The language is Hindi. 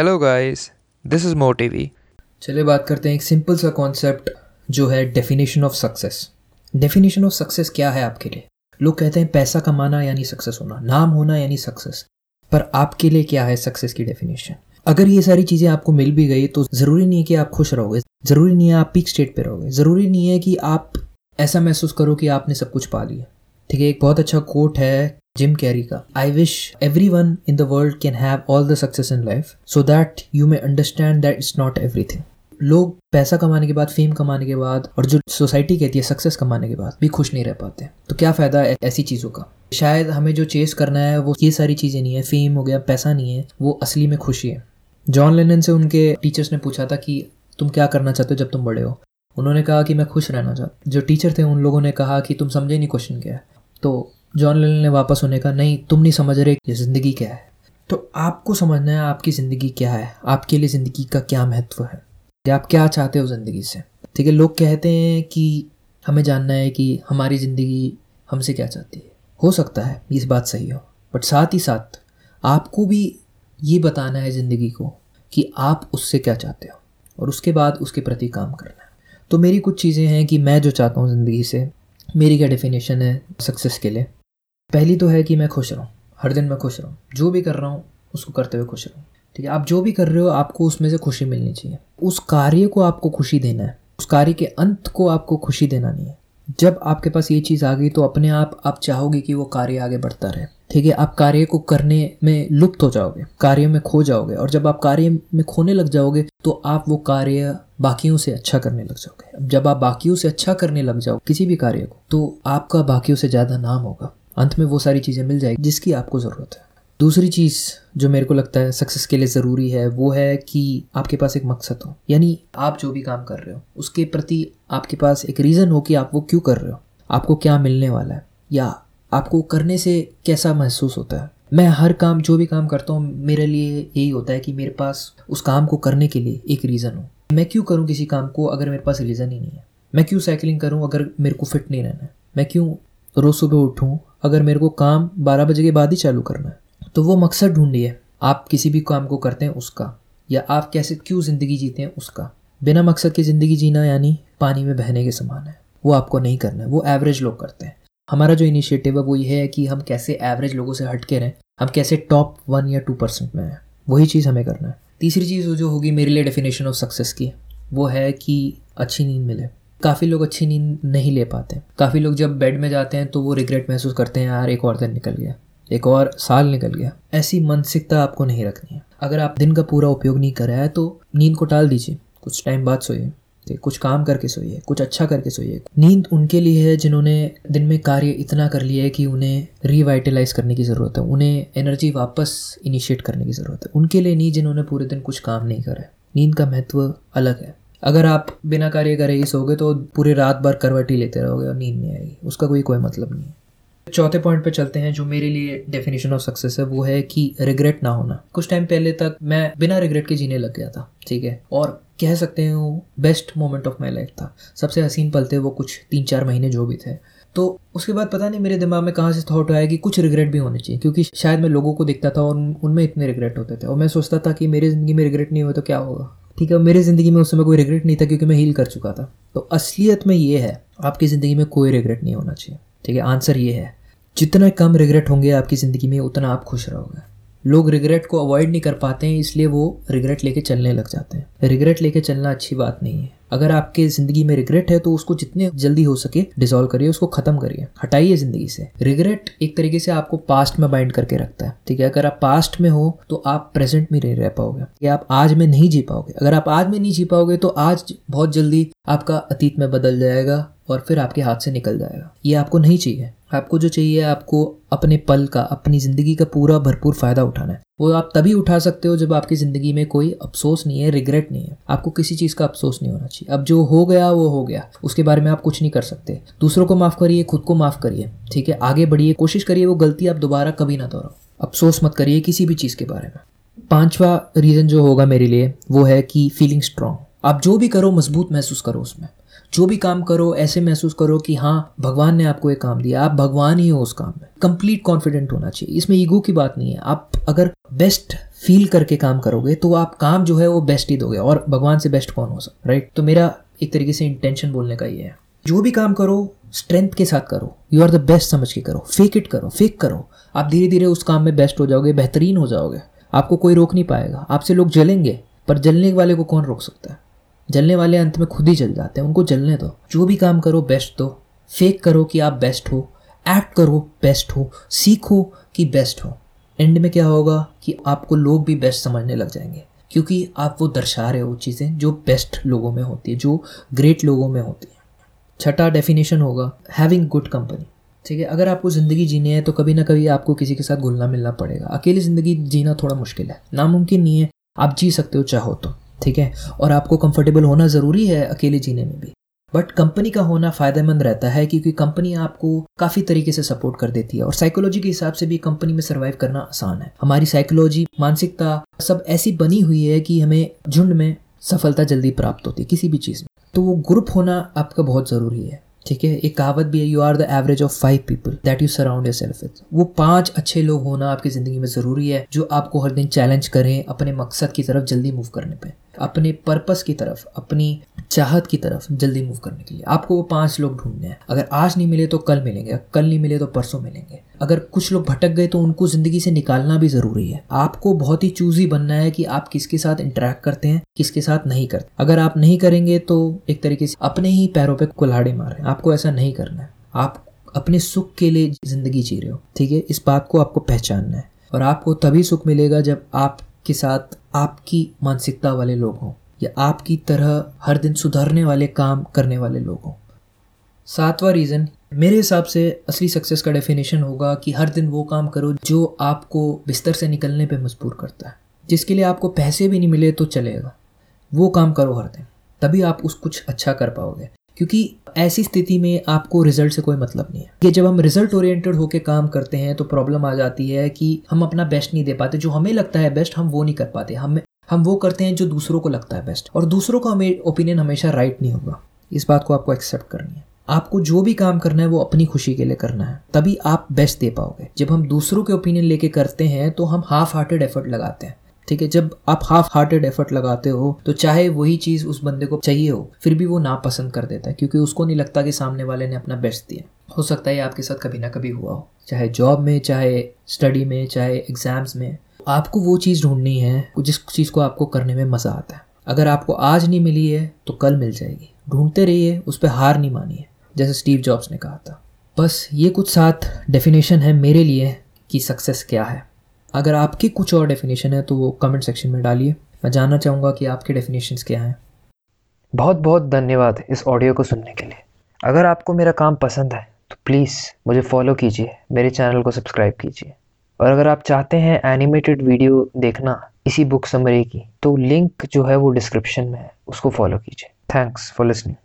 हेलो गाइस दिस इज़ मोटिवी चलिए बात करते हैं एक सिंपल सा कॉन्सेप्ट जो है definition of success definition of success क्या है आपके लिए? लोग कहते हैं पैसा कमाना यानी सक्सेस होना, नाम होना यानी सक्सेस पर आपके लिए क्या है सक्सेस की डेफिनेशन अगर ये सारी चीज़ें आपको मिल भी गई तो ज़रूरी नहीं है कि आप खुश रहोगे, ज़रूरी नहीं है आप पीक स्टेट पे रहोगे, ज़रूरी नहीं है कि आप ऐसा महसूस करो कि आपने सब कुछ पा लिया। ठीक है, एक बहुत अच्छा कोट है जिम कैरी का I wish everyone in the world can have all the success in life so that you may understand that it's not everything लोग पैसा कमाने के बाद फेम कमाने के बाद, और जो सोसाइटी कहती है सक्सेस कमाने के बाद, भी खुश नहीं रह पाते। तो क्या फ़ायदा है ऐसी चीज़ों का? शायद हमें जो चेस करना है, वो ये सारी चीज़ें नहीं है फेम हो गया, पैसा नहीं है, वो असली में खुशी है। जॉन लेनन से उनके टीचर्स ने पूछा था कि, तुम क्या करना चाहते हो जब तुम बड़े हो? उन्होंने कहा कि, मैं खुश रहना चाहता जो टीचर थे, उन लोगों ने कहा कि, तुम समझे नहीं क्वेश्चन क्या है? तो जॉन लेनन ने वापस उन्हें कहा, नहीं, तुम नहीं समझ रहे ये ज़िंदगी क्या है। तो आपको समझना है आपकी ज़िंदगी क्या है, आपके लिए ज़िंदगी का क्या महत्व है। कि आप क्या चाहते हो ज़िंदगी से? ठीक है, लोग कहते हैं कि हमें जानना है कि हमारी ज़िंदगी हमसे क्या चाहती है। हो सकता है इस बात सही हो, बट साथ ही साथ आपको भी ये बताना है ज़िंदगी को कि आप उससे क्या चाहते हो और उसके बाद उसके प्रति काम करना है। तो मेरी कुछ चीज़ें हैं कि मैं जो चाहता हूँ ज़िंदगी से, मेरी क्या डेफिनेशन है सक्सेस के लिए? पहली तो है कि मैं खुश रहूँ, हर दिन मैं खुश रहूँ, जो भी कर रहा हूँ, उसको करते हुए खुश रहूँ। ठीक है, आप जो भी कर रहे हो, आपको उसमें से खुशी मिलनी चाहिए। उस कार्य को आपको खुशी देना है, उस कार्य के अंत को आपको खुशी देना नहीं है। जब आपके पास ये चीज़ आ गई तो अपने आप आप चाहोगे कि वो कार्य आगे बढ़ता रहे। ठीक है, आप कार्य को करने में लुप्त हो जाओगे, कार्य में खो जाओगे, और जब आप कार्य में खोने लग जाओगे तो आप वो कार्य बाकियों से अच्छा करने लग जाओगे। जब आप बाकियों से अच्छा करने लग जाओ किसी भी कार्य को तो आपका बाकियों से ज़्यादा नाम होगा। अंत में वो सारी चीज़ें मिल जाएगी जिसकी आपको ज़रूरत है। दूसरी चीज़ जो मेरे को लगता है सक्सेस के लिए ज़रूरी है, वो है कि आपके पास एक मकसद हो। यानी आप जो भी काम कर रहे हो, उसके प्रति आपके पास एक रीज़न हो कि आप वो क्यों कर रहे हो। आपको क्या मिलने वाला है? या आपको करने से कैसा महसूस होता है? मैं हर काम, जो भी काम करता हूँ, मेरे लिए यही होता है कि मेरे पास उस काम को करने के लिए एक रीज़न हो। मैं क्यों करूँ किसी काम को अगर मेरे पास रीज़न ही नहीं है? मैं क्यों साइकिलिंग करूँ अगर मेरे को फिट नहीं रहना है? मैं क्यों रोज़ सुबह उठूँ अगर मेरे को काम बारह बजे के बाद ही चालू करना है तो वो मकसद ढूंढिए। आप किसी भी काम को करते हैं उसका, या आप कैसे क्यों ज़िंदगी जीते हैं उसका। बिना मकसद की ज़िंदगी जीना यानी पानी में बहने के समान है। वो आपको नहीं करना है, वो एवरेज लोग करते हैं। हमारा जो इनिशिएटिव है, वो ये है कि हम कैसे एवरेज लोगों से हट के रहें, हम कैसे टॉप वन या टू परसेंट में हैं। वही चीज़ हमें करना है। तीसरी चीज़ जो होगी मेरे लिए डेफिनेशन ऑफ़ सक्सेस की, वो है कि अच्छी नींद मिले। काफ़ी लोग अच्छी नींद नहीं ले पाते। काफ़ी लोग जब बेड में जाते हैं तो वो रिग्रेट महसूस करते हैं, यार, एक और दिन निकल गया, एक और साल निकल गया। ऐसी मानसिकता आपको नहीं रखनी है। अगर आप दिन का पूरा उपयोग नहीं कर रहे हैं तो नींद को टाल दीजिए। कुछ टाइम बाद सोइए कुछ काम करके सोइए, कुछ अच्छा करके सोइए। नींद उनके लिए है जिन्होंने दिन में कार्य इतना कर लिया है कि उन्हें रिवाइटलाइज करने की ज़रूरत है, उन्हें एनर्जी वापस इनिशिएट करने की ज़रूरत है। उनके लिए नहीं, जिन्होंने पूरे दिन कुछ काम नहीं करा। है नींद का महत्व अलग है। अगर आप बिना कार्य करे ही सोगे तो पूरे रात भर करवट ही लेते रहोगे और नींद नहीं आएगी। उसका कोई कोई मतलब नहीं है। चौथे पॉइंट पे चलते हैं, जो मेरे लिए डेफिनेशन ऑफ़ सक्सेस है, वो है कि रिग्रेट ना होना। कुछ टाइम पहले तक मैं बिना रिग्रेट के जीने लग गया था, ठीक है? और कह सकते हैं वो best moment of my life था। सबसे हसीन पल थे वो कुछ तीन चार महीने जो भी थे। तो उसके बाद पता नहीं मेरे दिमाग में कहाँ से थॉट आया कि कुछ रिग्रेट भी होने चाहिए, क्योंकि शायद मैं लोगों को देखता था और उनमें इतने रिग्रेट होते थे। और मैं सोचता था कि मेरी ज़िंदगी में रिग्रेट नहीं हुआ तो क्या होगा? ठीक है, मेरी ज़िंदगी में उस समय कोई रिग्रेट नहीं था क्योंकि मैं हील कर चुका था। तो असलियत में ये है, आपकी ज़िंदगी में कोई रिग्रेट नहीं होना चाहिए। ठीक है आंसर ये है, जितना कम रिग्रेट होंगे आपकी ज़िंदगी में, उतना आप खुश रहोगे। लोग रिग्रेट को अवॉइड नहीं कर पाते हैं, इसलिए वो रिग्रेट लेके चलने लग जाते हैं। रिग्रेट लेके चलना अच्छी बात नहीं है। अगर आपके ज़िंदगी में रिग्रेट है तो उसको जितने जल्दी हो सके डिजोल्व करिए, उसको ख़त्म करिए। हटाइए ज़िंदगी से। रिग्रेट एक तरीके से आपको पास्ट में बाइंड करके रखता है, ठीक है? अगर आप पास्ट में हो तो आप प्रेजेंट में नहीं रह पाओगे। या आप आज में नहीं जी पाओगे। अगर आप आज में नहीं जी पाओगे तो आज बहुत जल्दी आपका अतीत में बदल जाएगा और फिर आपके हाथ से निकल जाएगा। ये आपको नहीं चाहिए। आपको जो चाहिए, आपको अपने पल का, अपनी ज़िंदगी का पूरा भरपूर फ़ायदा उठाना है। वो आप तभी उठा सकते हो जब आपकी ज़िंदगी में कोई अफसोस नहीं है रिग्रेट नहीं है। आपको किसी चीज़ का अफसोस नहीं होना चाहिए। अब जो हो गया, वो हो गया। उसके बारे में आप कुछ नहीं कर सकते। दूसरों को माफ़ करिए, खुद को माफ़ करिए, ठीक है? आगे बढ़िए, कोशिश करिए वो गलती आप दोबारा कभी ना दोहराओ। अफसोस मत करिए किसी भी चीज़ के बारे में। पांचवा रीज़न जो होगा मेरे लिए, वो है कि फीलिंग स्ट्रांग आप जो भी करो, मज़बूत महसूस करो उसमें। जो भी काम करो, ऐसे महसूस करो कि हाँ भगवान ने आपको एक काम दिया। आप भगवान ही हो उस काम में। कंप्लीट कॉन्फिडेंट होना चाहिए। इसमें ईगो की बात नहीं है। आप अगर बेस्ट फील करके काम करोगे तो आप काम जो है वो बेस्ट ही दोगे। और भगवान से बेस्ट कौन हो सकता राइट तो मेरा एक तरीके से इंटेंशन बोलने का ये है। जो भी काम करो स्ट्रेंथ के साथ करो। यू आर द बेस्ट समझ के करो। फेक इट करो। फेक करो। आप धीरे धीरे उस काम में बेस्ट हो जाओगे, बेहतरीन हो जाओगे। आपको कोई रोक नहीं पाएगा। आपसे लोग जलेंगे, पर जलने वाले को कौन रोक सकता है? जलने वाले अंत में खुद ही जल जाते हैं, उनको जलने दो। जो भी काम करो बेस्ट दो। फेक करो कि आप बेस्ट हो। एक्ट करो बेस्ट हो। सीखो कि बेस्ट हो। एंड में क्या होगा कि आपको लोग भी बेस्ट समझने लग जाएँगे। क्योंकि आप वो दर्शा रहे हो चीज़ें जो बेस्ट लोगों में होती है, जो ग्रेट लोगों में होती है। छठा डेफिनेशन होगा हैविंग गुड कंपनी ठीक है, अगर आपको ज़िंदगी जीनी है तो कभी ना कभी आपको किसी के साथ घुलना मिलना पड़ेगा। अकेली ज़िंदगी जीना थोड़ा मुश्किल है। नामुमकिन नहीं है, आप जी सकते हो, चाहो तो। ठीक है? और आपको कंफर्टेबल होना ज़रूरी है अकेले जीने में भी। बट कंपनी का होना फ़ायदेमंद रहता है क्योंकि कंपनी आपको काफ़ी तरीके से सपोर्ट कर देती है और साइकोलॉजी के हिसाब से भी कंपनी में सर्वाइव करना आसान है। हमारी साइकोलॉजी मानसिकता सब ऐसी बनी हुई है कि हमें झुंड में सफलता जल्दी प्राप्त होती है किसी भी चीज़ में। तो वो ग्रुप होना आपका बहुत ज़रूरी है। ठीक है? एक कहावत भी है you are the average of five people that you surround yourself with वो पाँच अच्छे लोग होना आपकी ज़िंदगी में ज़रूरी है, जो आपको हर दिन चैलेंज करें अपने मकसद की तरफ़ जल्दी मूव करने पर अपने पर्पस की तरफ़, अपनी चाहत की तरफ़ जल्दी मूव करने के लिए। आपको वो पाँच लोग ढूँढने हैं। अगर आज नहीं मिले तो कल मिलेंगे कल नहीं मिले तो परसों मिलेंगे। अगर कुछ लोग भटक गए तो उनको ज़िंदगी से निकालना भी ज़रूरी है। आपको बहुत ही चूजी बनना है कि आप किसके साथ इंटरेक्ट करते हैं, किसके साथ नहीं करते। अगर आप नहीं करेंगे तो एक तरीके से अपने ही पैरों पे कुल्हाड़ी मारे आपको ऐसा नहीं करना है। आप अपने सुख के लिए ज़िंदगी जी रहे हो, ठीक है? इस बात को आपको पहचानना है। और आपको तभी सुख मिलेगा जब आपके साथ आपकी मानसिकता वाले लोग हों, या आपकी तरह हर दिन सुधरने वाले काम करने वाले लोग हों। सातवां रीज़न मेरे हिसाब से असली सक्सेस का डेफिनेशन होगा कि हर दिन वो काम करो जो आपको बिस्तर से निकलने पे मजबूर करता है। जिसके लिए आपको पैसे भी नहीं मिले तो चलेगा। वो काम करो हर दिन। तभी आप उस कुछ अच्छा कर पाओगे। क्योंकि ऐसी स्थिति में आपको रिज़ल्ट से कोई मतलब नहीं है। कि जब हम रिज़ल्ट ओरिएंटेड होकर काम करते हैं तो प्रॉब्लम आ जाती है कि हम अपना बेस्ट नहीं दे पाते। जो हमें लगता है बेस्ट हम वो नहीं कर पाते। हम हम वो करते हैं जो दूसरों को लगता है बेस्ट और दूसरों का हमें ओपिनियन हमेशा राइट नहीं होगा। इस बात को आपको एक्सेप्ट करनी है। आपको जो भी काम करना है, वो अपनी खुशी के लिए करना है। तभी आप बेस्ट दे पाओगे। जब हम दूसरों के ओपिनियन लेके करते हैं तो हम हाफ़ हार्टेड एफर्ट लगाते हैं। ठीक है? जब आप हाफ़ हार्टेड एफर्ट लगाते हो तो चाहे वही चीज़ उस बंदे को चाहिए हो, फिर भी वो नापसंद कर देता है, क्योंकि उसको नहीं लगता कि सामने वाले ने अपना बेस्ट दिया। हो सकता है आपके साथ कभी ना कभी हुआ हो। चाहे जॉब में, चाहे स्टडी में, चाहे एग्ज़ाम्स में, आपको वो चीज़ ढूंढनी है, जिस चीज़ को आपको करने में मज़ा आता है। अगर आपको आज नहीं मिली है तो कल मिल जाएगी। ढूंढते रहिए, उस पर हार नहीं मानिए। जैसे स्टीव जॉब्स ने कहा था। बस ये कुछ सात डेफिनेशन है मेरे लिए कि सक्सेस क्या है। अगर आपकी कुछ और डेफिनेशन है तो वो कमेंट सेक्शन में डालिए। मैं जानना चाहूँगा कि आपके डेफिनेशन क्या हैं। बहुत बहुत धन्यवाद इस ऑडियो को सुनने के लिए। अगर आपको मेरा काम पसंद है तो प्लीज़ मुझे फॉलो कीजिए, मेरे चैनल को सब्सक्राइब कीजिए। और अगर आप चाहते हैं एनिमेटेड वीडियो देखना इसी बुक समरी की तो लिंक जो है वो डिस्क्रिप्शन में है, उसको फॉलो कीजिए। Thanks for listening